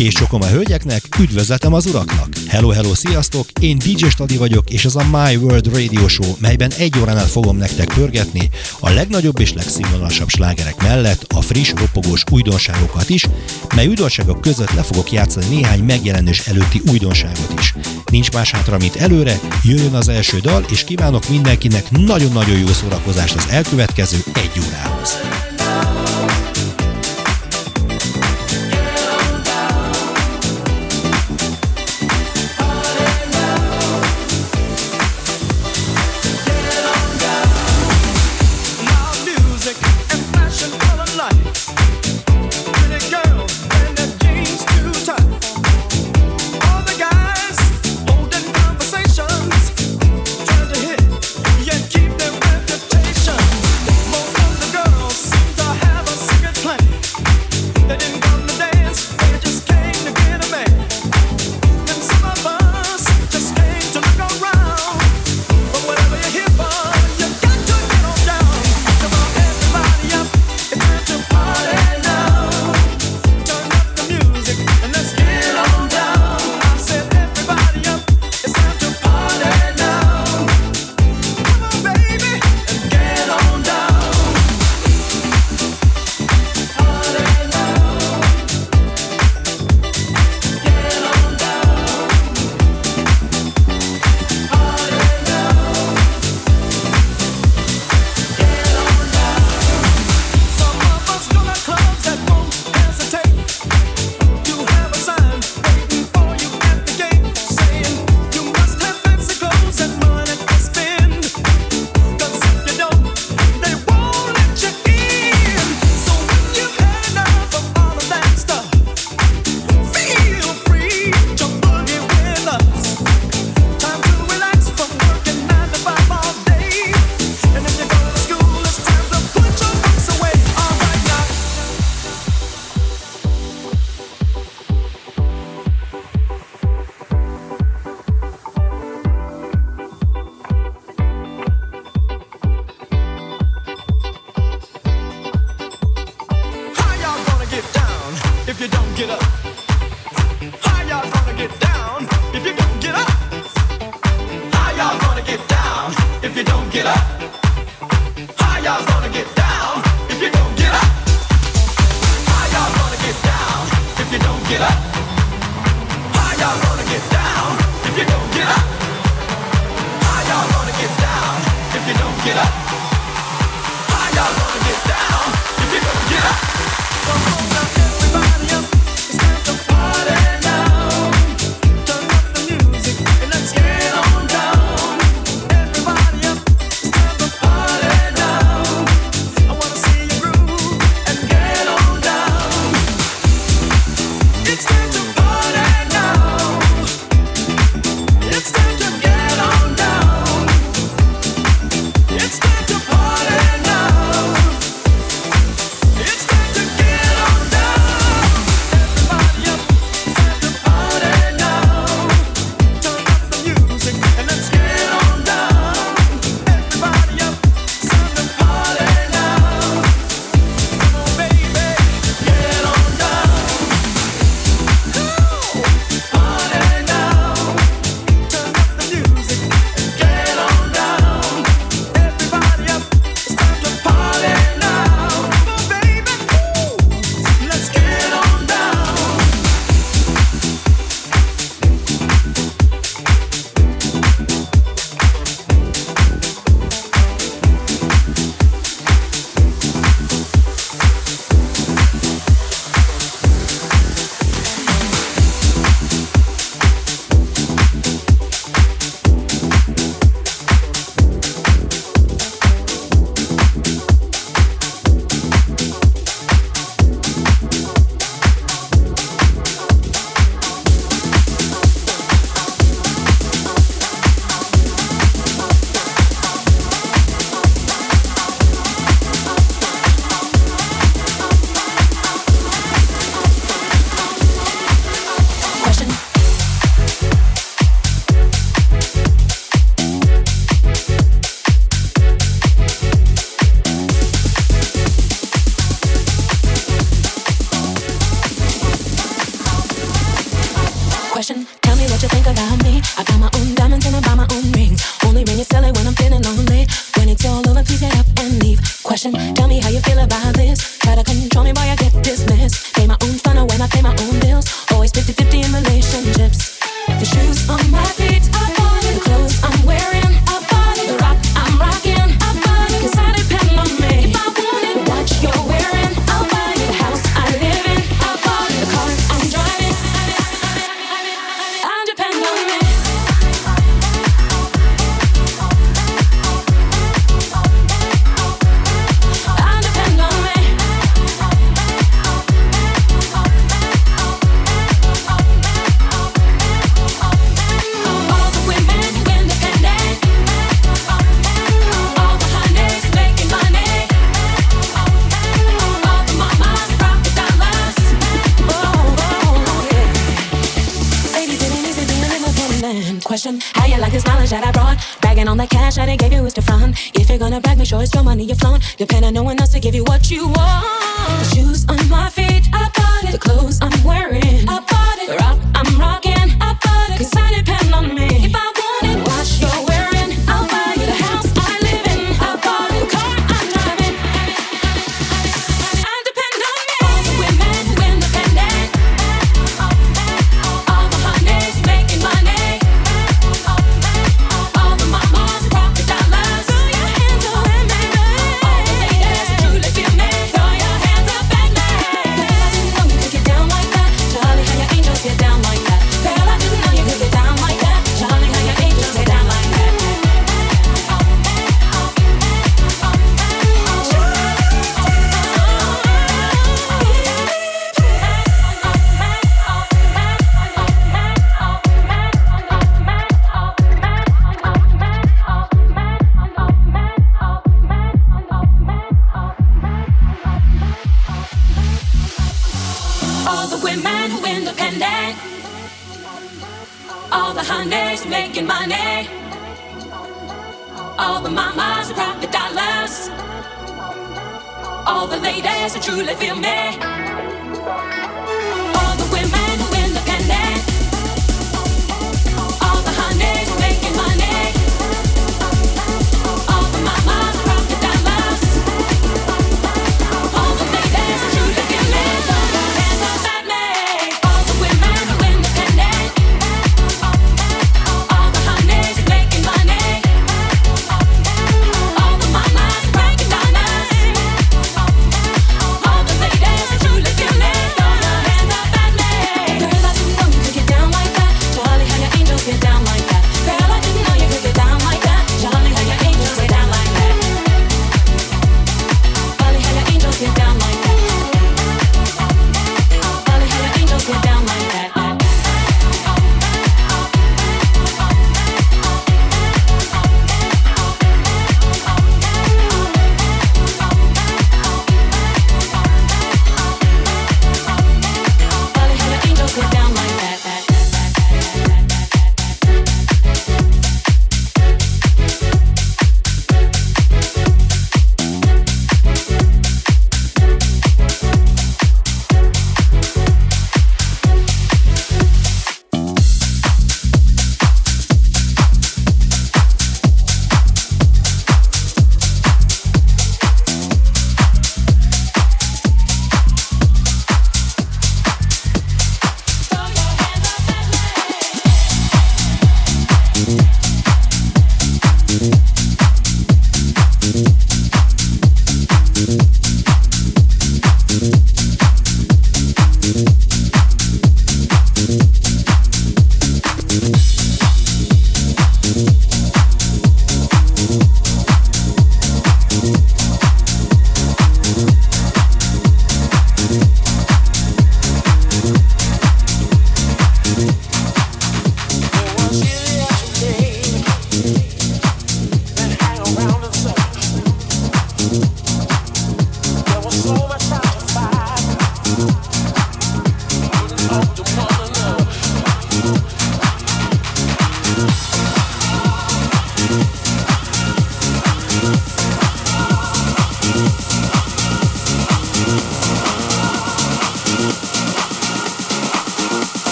Késcsokom a hölgyeknek, üdvözletem az uraknak! Hello, hello, sziasztok! Én DJ Stadi vagyok, és ez a My World Radio Show, melyben egy óránál fogom nektek pörgetni a legnagyobb és legszínvonalasabb slágerek mellett a friss, ropogós újdonságokat is, mely újdonságok között le fogok játszani néhány megjelenés előtti újdonságot is. Nincs más hátra, mint előre, jöjjön az első dal, és kívánok mindenkinek nagyon-nagyon jó szórakozást az elkövetkező egy órához. Cash I gave you is to front. If you're gonna brag, make sure it's your money you're flaunt. Depend on no one else to give you what you want.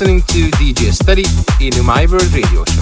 Listening to DJ Study in World Radio Show.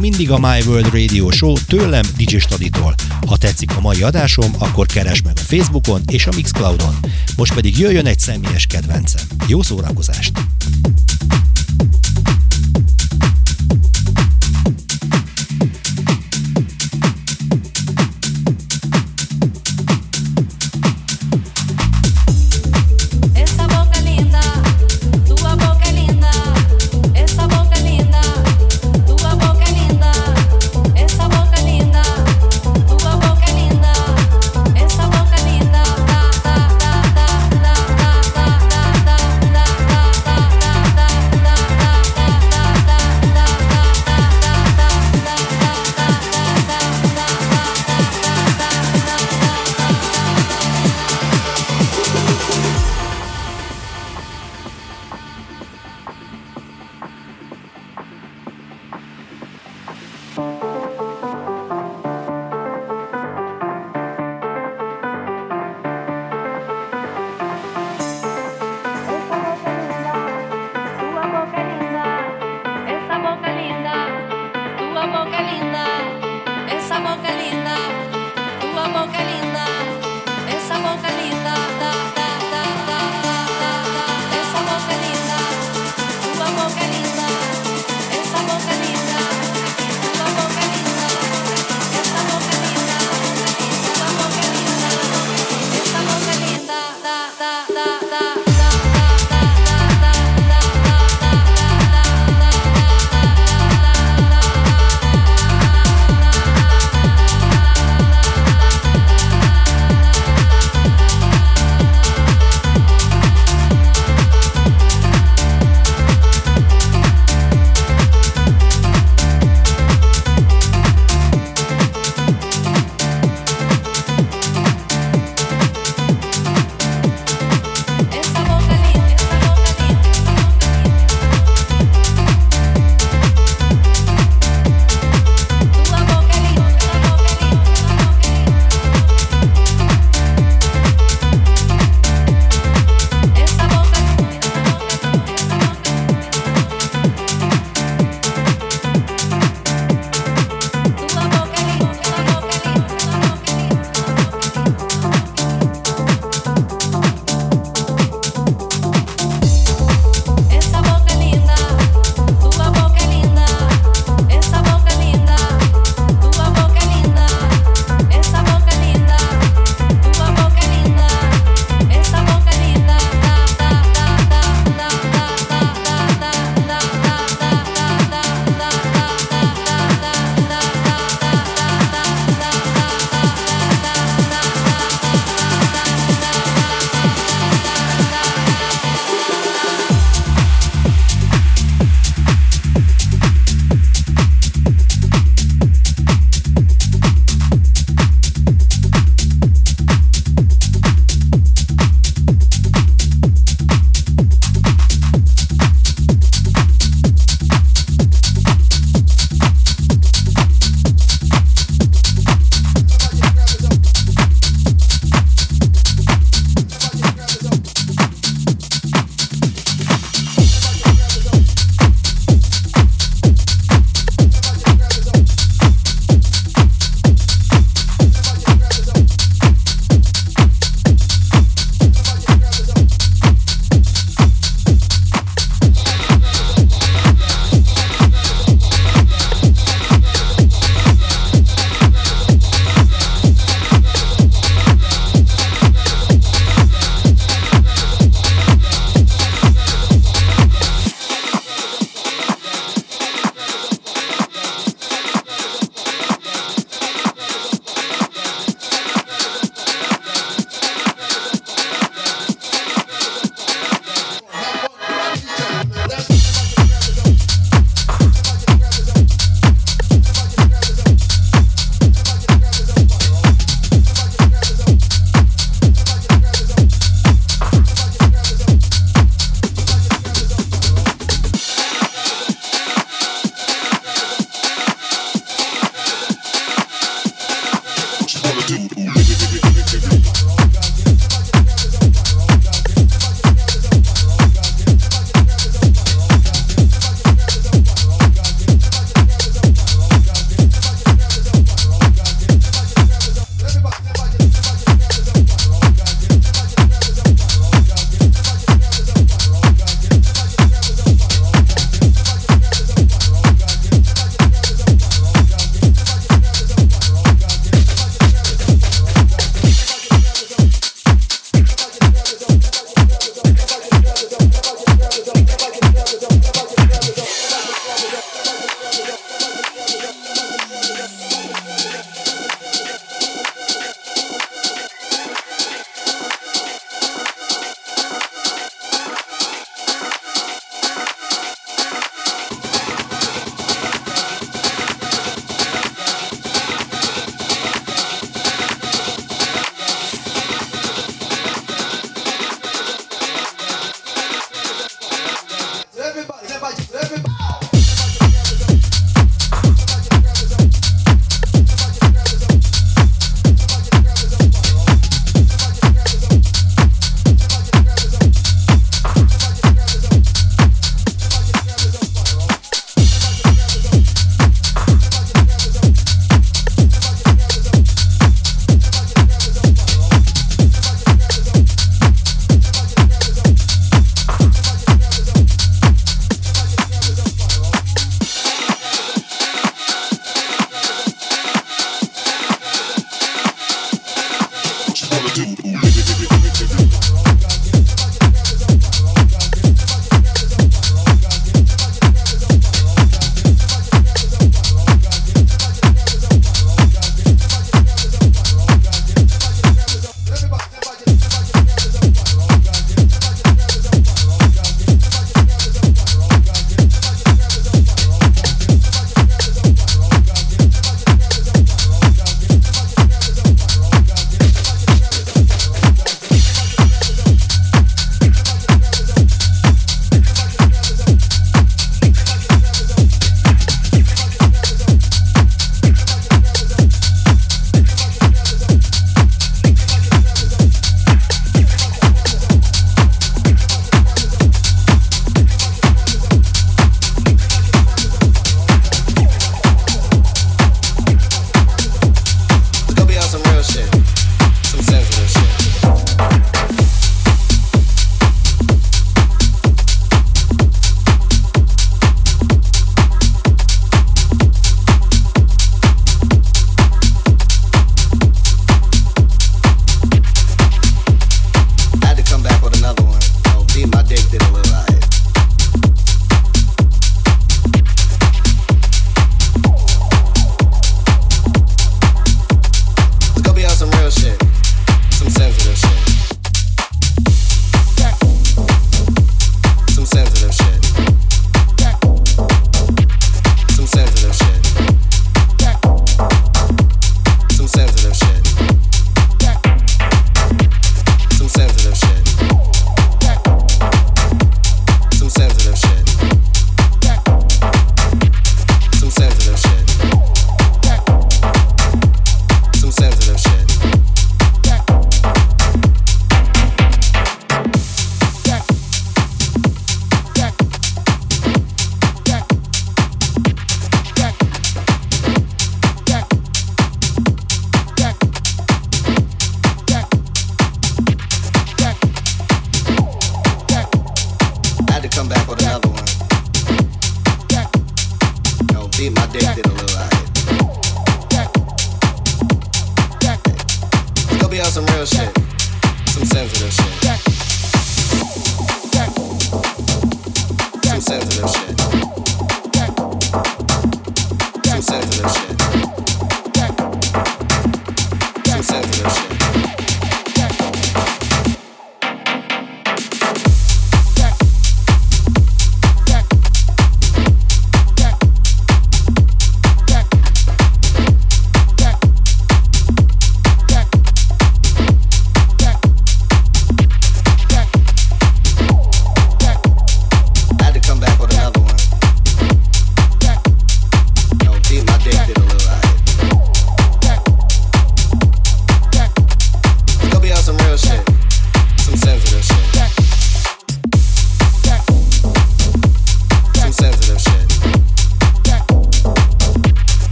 Mindig a My World Radio Show tőlem DJ Staditól. Ha tetszik a mai adásom, akkor keresd meg a Facebookon és a Mixcloudon. Most pedig jöjjön egy személyes kedvencem. Jó szórakozást!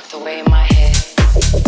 lock the way in my head.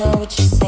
know what you say.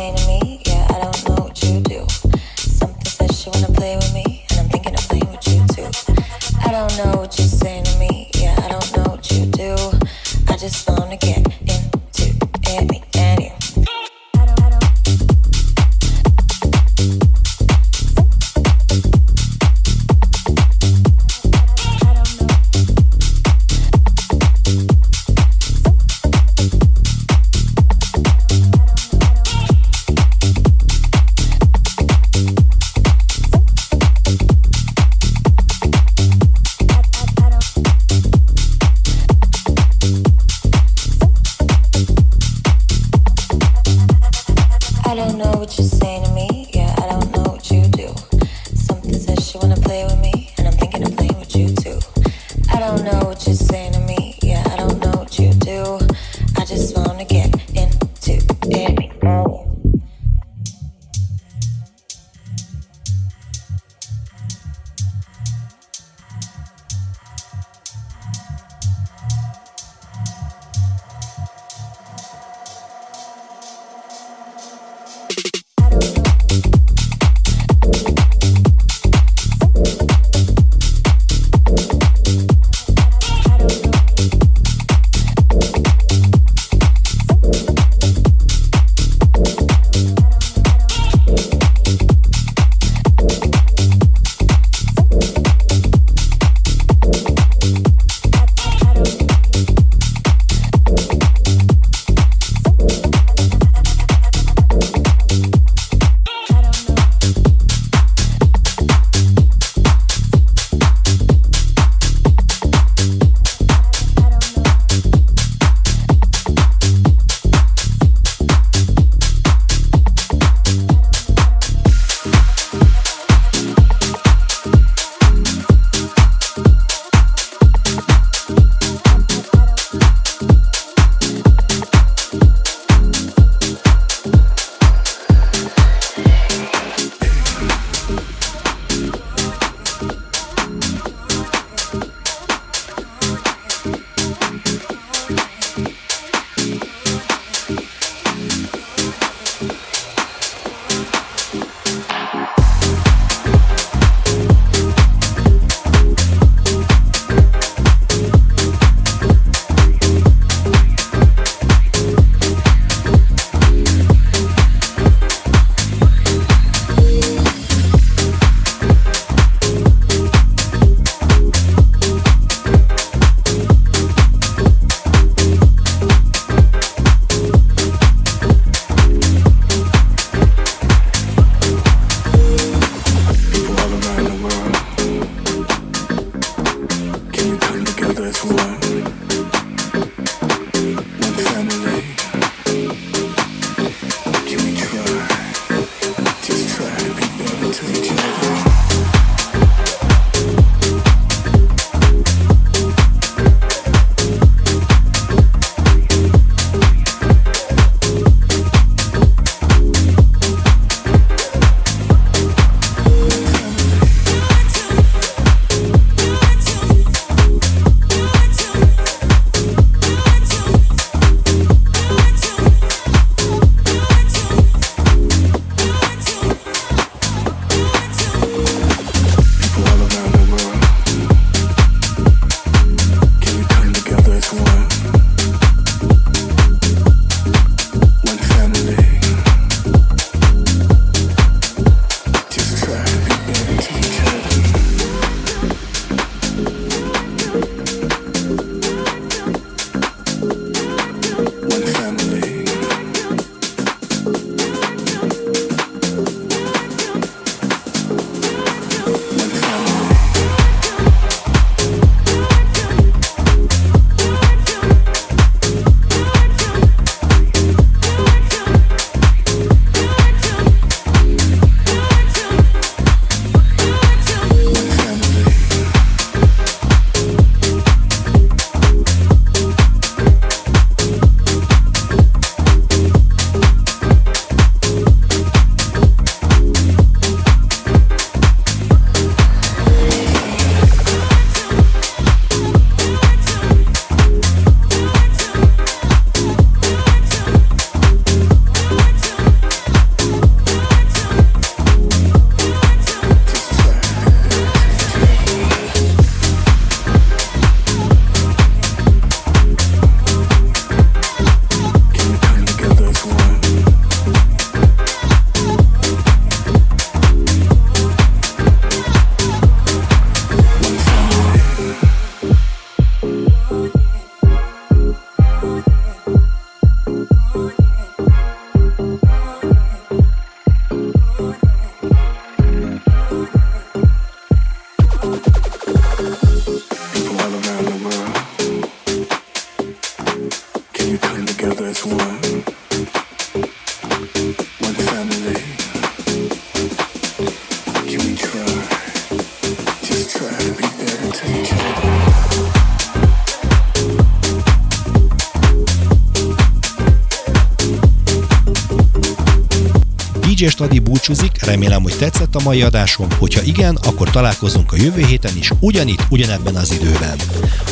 DJ Stadi búcsúzik, remélem, hogy tetszett a mai adásom, hogyha igen, akkor találkozunk a jövő héten is, ugyanitt, ugyanebben az időben.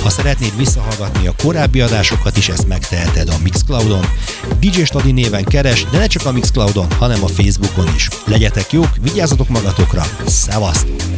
Ha szeretnéd visszahallgatni a korábbi adásokat is, ezt megteheted a Mixcloudon. DJ Stadi néven keres, de ne csak a Mixcloudon, hanem a Facebookon is. Legyetek jók, vigyázzatok magatokra, szevasztok!